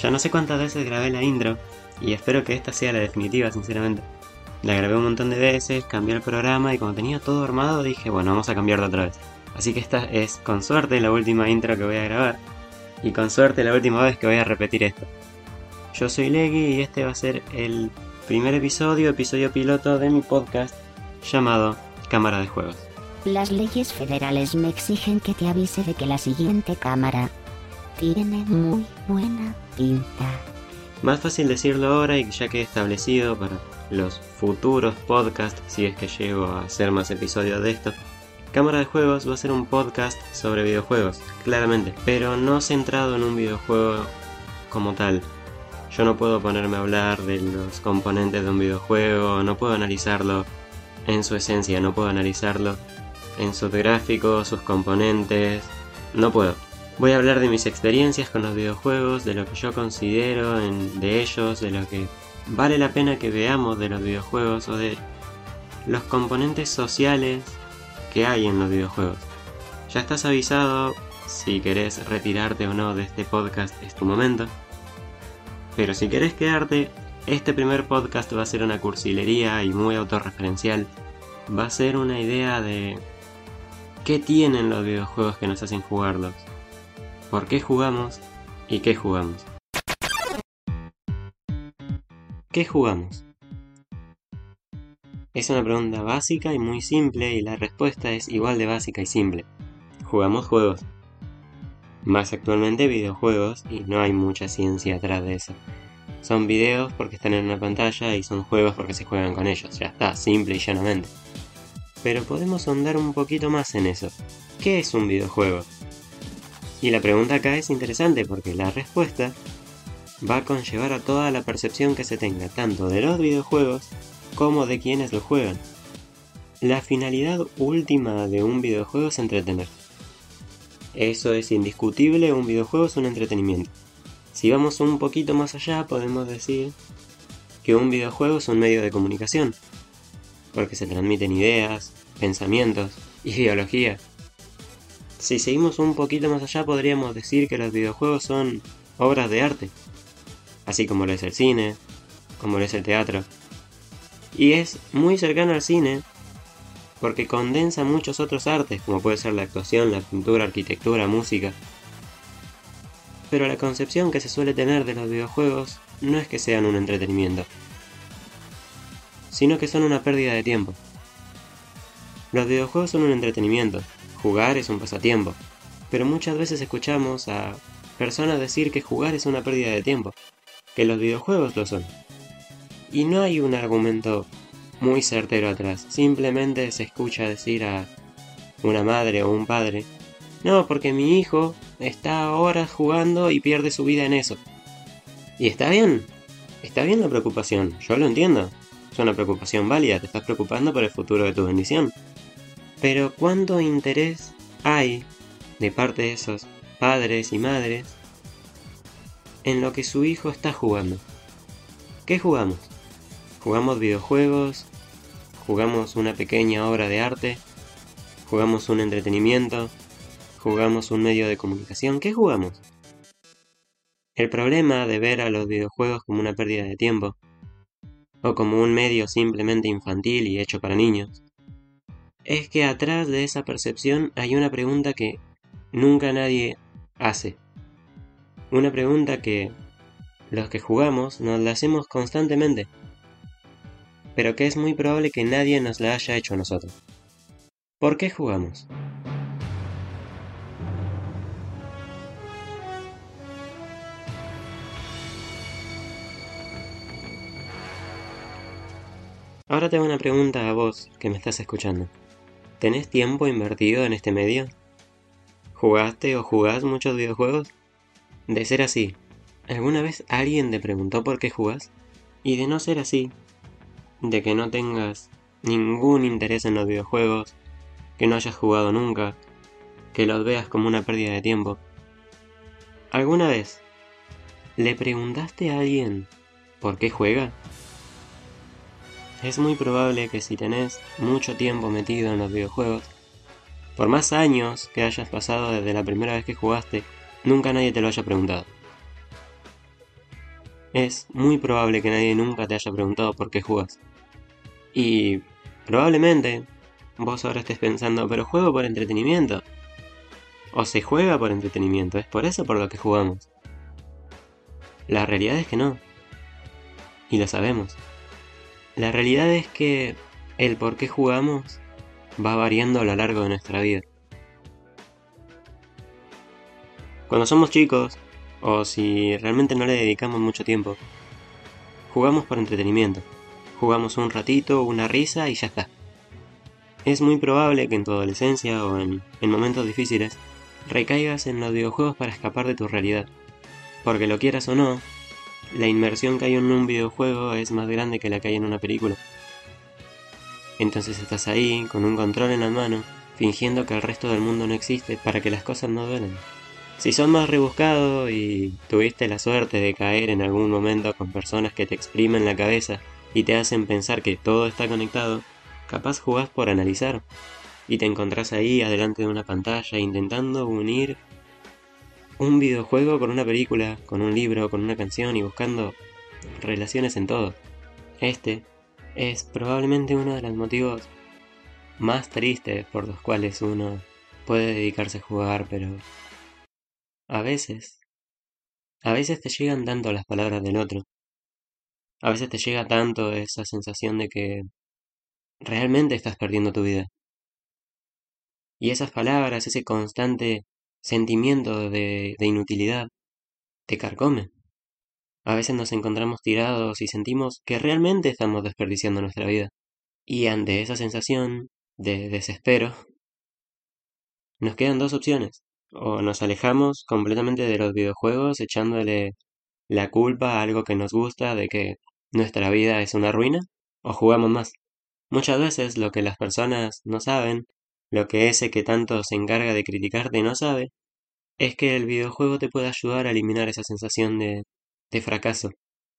Ya no sé cuántas veces grabé la intro y espero que esta sea la definitiva, sinceramente. La grabé un montón de veces, cambié el programa y cuando tenía todo armado dije, bueno, vamos a cambiarlo otra vez. Así que esta es con suerte la última intro que voy a grabar y con suerte la última vez que voy a repetir esto. Yo soy Leggy y este va a ser el primer episodio, episodio piloto de mi podcast llamado Cámara de Juegos. Las leyes federales me exigen que te avise de que la siguiente cámara tiene muy buena pinta. Más fácil decirlo ahora y ya que he establecido para los futuros podcasts, si es que llego a hacer más episodios de esto, Cámara de Juegos va a ser un podcast sobre videojuegos, claramente, pero no centrado en un videojuego como tal. Yo no puedo ponerme a hablar de los componentes de un videojuego, no puedo analizarlo en su esencia, no puedo analizarlo en sus gráficos, sus componentes, no puedo. Voy a hablar de mis experiencias con los videojuegos, de lo que yo considero de ellos, de lo que vale la pena que veamos de los videojuegos o de los componentes sociales que hay en los videojuegos. Ya estás avisado si querés retirarte o no de este podcast, es tu momento. Pero si querés quedarte, este primer podcast va a ser una cursilería y muy autorreferencial. Va a ser una idea de qué tienen los videojuegos que nos hacen jugarlos por qué jugamos y qué jugamos. ¿Qué jugamos? Es una pregunta básica y muy simple y la respuesta es igual de básica y simple. Jugamos juegos. Más actualmente videojuegos y no hay mucha ciencia atrás de eso. Son videos porque están en una pantalla y son juegos porque se juegan con ellos. Ya está, simple y llanamente. Pero podemos ahondar un poquito más en eso. ¿Qué es un videojuego? Y la pregunta acá es interesante porque la respuesta va a conllevar a toda la percepción que se tenga tanto de los videojuegos como de quienes lo juegan. La finalidad última de un videojuego es entretener. Eso es indiscutible, un videojuego es un entretenimiento. Si vamos un poquito más allá, podemos decir que un videojuego es un medio de comunicación, porque se transmiten ideas, pensamientos, ideología, si seguimos un poquito más allá podríamos decir que los videojuegos son obras de arte, así como lo es el cine, como lo es el teatro. Y es muy cercano al cine porque condensa muchos otros artes, como puede ser la actuación, la pintura, arquitectura, música. Pero la concepción que se suele tener de los videojuegos no es que sean un entretenimiento, sino que son una pérdida de tiempo. Los videojuegos son un entretenimiento, Jugar es un pasatiempo, pero muchas veces escuchamos a personas decir que jugar es una pérdida de tiempo, que los videojuegos lo son. Y no hay un argumento muy certero atrás, simplemente se escucha decir a una madre o un padre, no, porque mi hijo está horas jugando y pierde su vida en eso. Y está bien, está bien la preocupación, yo lo entiendo, es una preocupación válida, te estás preocupando por el futuro de tu bendición. Pero ¿cuánto interés hay de parte de esos padres y madres en lo que su hijo está jugando? ¿Qué jugamos? ¿Jugamos videojuegos? ¿Jugamos una pequeña obra de arte? ¿Jugamos un entretenimiento? ¿Jugamos un medio de comunicación? ¿Qué jugamos? El problema de ver a los videojuegos como una pérdida de tiempo, o como un medio simplemente infantil y hecho para niños, es que atrás de esa percepción hay una pregunta que nunca nadie hace. Una pregunta que los que jugamos nos la hacemos constantemente, pero que es muy probable que nadie nos la haya hecho a nosotros. ¿Por qué jugamos? Ahora tengo una pregunta a vos que me estás escuchando. ¿Tenés tiempo invertido en este medio? ¿Jugaste o jugás muchos videojuegos? De ser así, ¿alguna vez alguien te preguntó por qué jugás? Y de no ser así, de que no tengas ningún interés en los videojuegos, que no hayas jugado nunca, que los veas como una pérdida de tiempo. ¿Alguna vez le preguntaste a alguien por qué juega? Es muy probable que si tenés mucho tiempo metido en los videojuegos, por más años que hayas pasado desde la primera vez que jugaste, nunca nadie te lo haya preguntado. es muy probable que nadie nunca te haya preguntado por qué jugas. Y probablemente vos ahora estés pensando, pero juego por entretenimiento. O se juega por entretenimiento, es por eso por lo que jugamos. La realidad es que no. Y lo sabemos. La realidad es que el por qué jugamos va variando a lo largo de nuestra vida. Cuando somos chicos, o si realmente no le dedicamos mucho tiempo, jugamos por entretenimiento. Jugamos un ratito, una risa y ya está. Es muy probable que en tu adolescencia o en, momentos difíciles recaigas en los videojuegos para escapar de tu realidad. Porque lo quieras o no, la inmersión que hay en un videojuego es más grande que la que hay en una película. Entonces estás ahí, con un control en la mano, fingiendo que el resto del mundo no existe para que las cosas no duelen. Si son más rebuscados y tuviste la suerte de caer en algún momento con personas que te exprimen la cabeza y te hacen pensar que todo está conectado, capaz jugás por analizar y te encontrás ahí adelante de una pantalla intentando unir un videojuego con una película, con un libro, con una canción y buscando relaciones en todo. Este es probablemente uno de los motivos más tristes por los cuales uno puede dedicarse a jugar, pero a veces, a veces te llegan tanto las palabras del otro. A veces te llega tanto esa sensación de que realmente estás perdiendo tu vida. Y esas palabras, ese constante sentimiento de, de inutilidad, te carcome. A veces nos encontramos tirados y sentimos que realmente estamos desperdiciando nuestra vida. Y ante esa sensación de desespero, nos quedan dos opciones o nos alejamos completamente de los videojuegos echándole la culpa a algo que nos gusta de que nuestra vida es una ruina, o jugamos más. Muchas veces lo que las personas no saben, lo que ese que tanto se encarga de criticarte no sabe, es que el videojuego te puede ayudar a eliminar esa sensación de, de fracaso,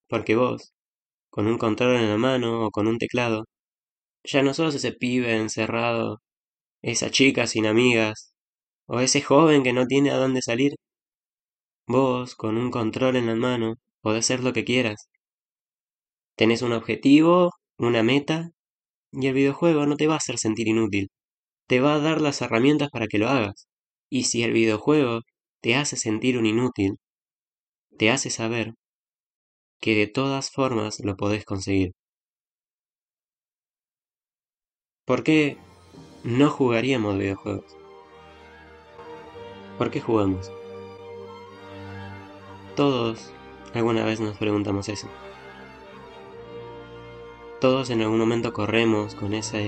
porque vos, con un control en la mano o con un teclado, ya no sos ese pibe encerrado, esa chica sin amigas, o ese joven que no tiene a dónde salir. Vos, con un control en la mano, podés hacer lo que quieras. Tenés un objetivo, una meta, y el videojuego no te va a hacer sentir inútil. Te va a dar las herramientas para que lo hagas. Y si el videojuego te hace sentir un inútil, te hace saber que de todas formas lo podés conseguir. ¿Por qué no jugaríamos videojuegos? ¿Por qué jugamos? Todos alguna vez nos preguntamos eso. Todos en algún momento corremos con esa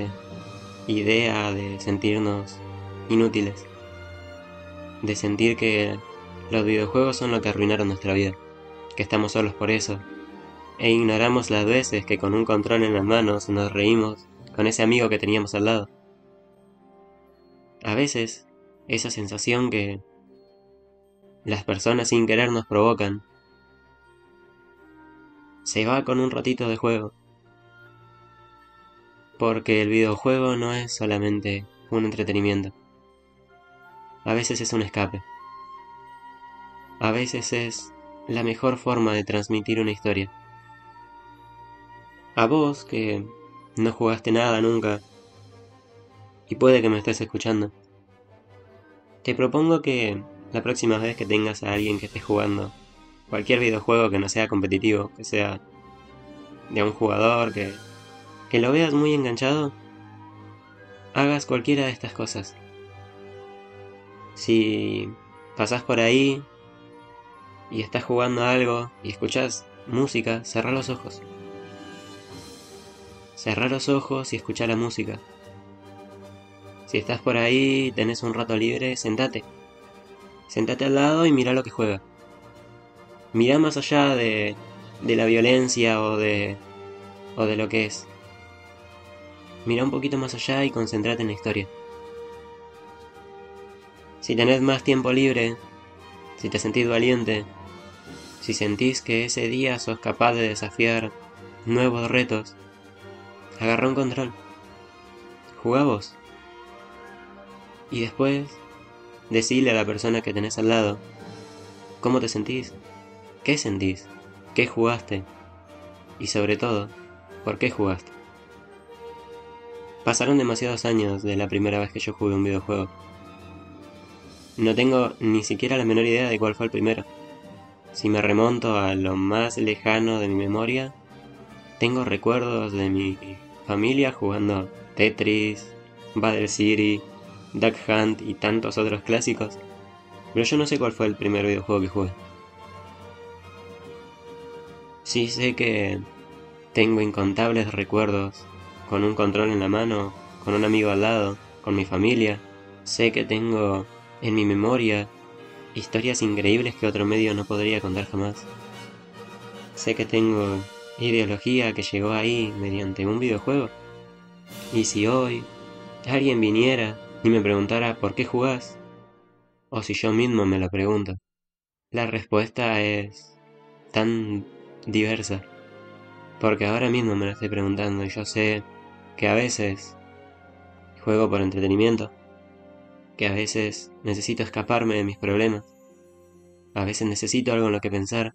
idea de sentirnos inútiles. De sentir que los videojuegos son lo que arruinaron nuestra vida. Que estamos solos por eso. E ignoramos las veces que con un control en las manos nos reímos con ese amigo que teníamos al lado. A veces esa sensación que las personas sin querer nos provocan. Se va con un ratito de juego. Porque el videojuego no es solamente un entretenimiento. A veces es un escape. A veces es la mejor forma de transmitir una historia. A vos que no jugaste nada nunca y puede que me estés escuchando. Te propongo que la próxima vez que tengas a alguien que esté jugando cualquier videojuego que no sea competitivo, que sea de un jugador, que, que lo veas muy enganchado, hagas cualquiera de estas cosas. Si pasas por ahí y estás jugando algo y escuchas música, cerra los ojos. Cerra los ojos y escucha la música. Si estás por ahí tenés un rato libre, sentate. Sentate al lado y mira lo que juega. Mira más allá de, de la violencia o de, o de lo que es. Mira un poquito más allá y concentrate en la historia. Si tenés más tiempo libre, si te sentís valiente, si sentís que ese día sos capaz de desafiar nuevos retos, agarra un control. Jugá vos. Y después, decirle a la persona que tenés al lado, ¿cómo te sentís? ¿Qué sentís? qué jugaste y sobre todo, por qué jugaste. Pasaron demasiados años de la primera vez que yo jugué un videojuego. No tengo ni siquiera la menor idea de cuál fue el primero. Si me remonto a lo más lejano de mi memoria, tengo recuerdos de mi familia jugando Tetris, Battle City, Duck Hunt y tantos otros clásicos, pero yo no sé cuál fue el primer videojuego que jugué. Sí sé que tengo incontables recuerdos con un control en la mano, con un amigo al lado, con mi familia. Sé que tengo en mi memoria historias increíbles que otro medio no podría contar jamás. Sé que tengo ideología que llegó ahí mediante un videojuego. Y si hoy alguien viniera y me preguntara por qué jugás, o si yo mismo me lo pregunto, la respuesta es tan diversa. Porque ahora mismo me lo estoy preguntando y yo sé que a veces juego por entretenimiento, que a veces necesito escaparme de mis problemas, a veces necesito algo en lo que pensar,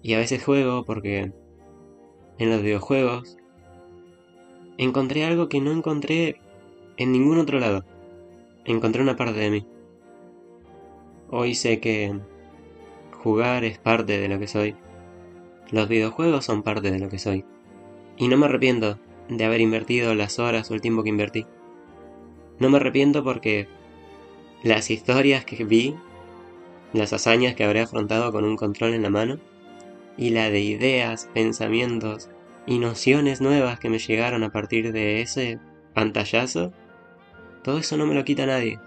y a veces juego porque en los videojuegos encontré algo que no encontré en ningún otro lado. Encontré una parte de mí. Hoy sé que jugar es parte de lo que soy. Los videojuegos son parte de lo que soy. Y no me arrepiento de haber invertido las horas o el tiempo que invertí. No me arrepiento porque las historias que vi, las hazañas que habré afrontado con un control en la mano, y la de ideas, pensamientos y nociones nuevas que me llegaron a partir de ese pantallazo, todo eso no me lo quita nadie.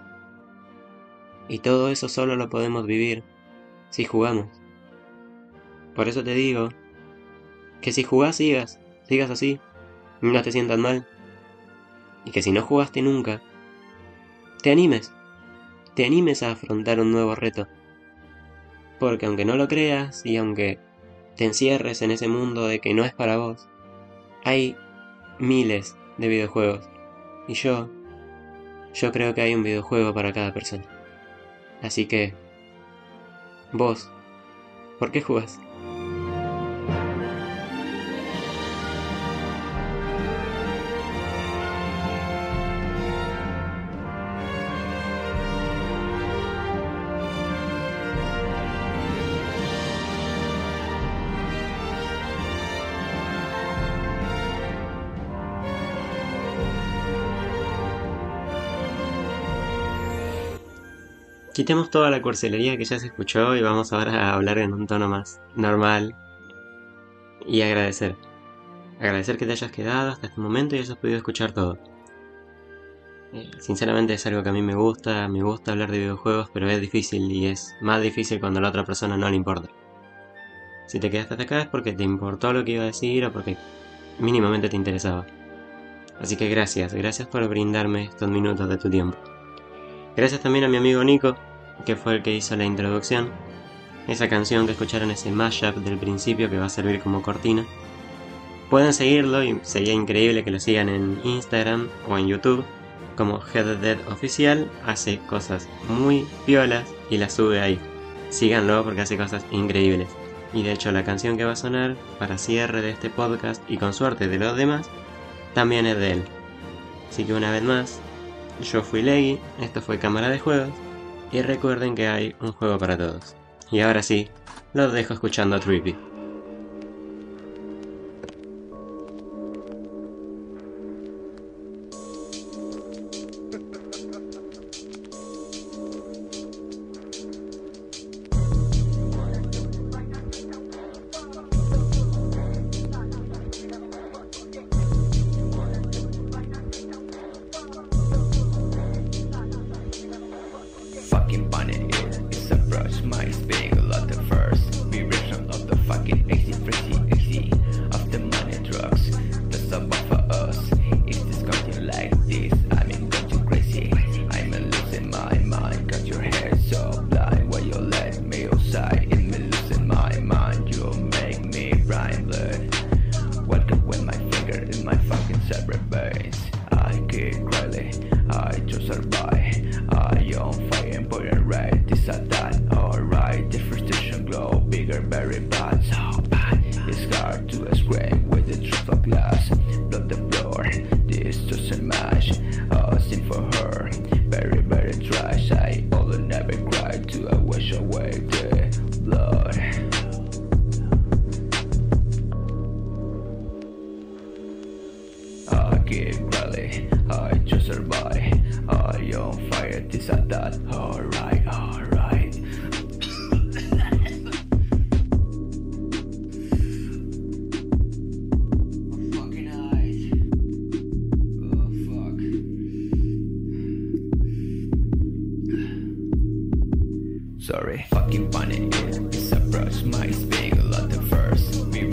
Y todo eso solo lo podemos vivir si jugamos. Por eso te digo que si jugás sigas, sigas así, no te sientas mal. Y que si no jugaste nunca, te animes, te animes a afrontar un nuevo reto. Porque aunque no lo creas y aunque te encierres en ese mundo de que no es para vos, hay miles de videojuegos. Y yo, yo creo que hay un videojuego para cada persona. Así que, vos, ¿por qué jugás? Quitemos toda la cursilería que ya se escuchó y vamos ahora a hablar en un tono más normal y agradecer. Agradecer que te hayas quedado hasta este momento y hayas podido escuchar todo. Eh, sinceramente es algo que a mí me gusta, me gusta hablar de videojuegos, pero es difícil y es más difícil cuando a la otra persona no le importa. Si te quedaste hasta acá es porque te importó lo que iba a decir o porque mínimamente te interesaba. Así que gracias, gracias por brindarme estos minutos de tu tiempo. Gracias también a mi amigo Nico, que fue el que hizo la introducción. Esa canción que escucharon, ese mashup del principio que va a servir como cortina. Pueden seguirlo y sería increíble que lo sigan en Instagram o en YouTube como Head Dead Oficial. Hace cosas muy violas y las sube ahí. Síganlo porque hace cosas increíbles. Y de hecho la canción que va a sonar para cierre de este podcast y con suerte de los demás también es de él. Así que una vez más, yo fui Leggy, esto fue Cámara de Juegos, y recuerden que hay un juego para todos. Y ahora sí, los dejo escuchando a Trippy. was great. story. Fucking funny, it's a brush, my spinning a lot of first. We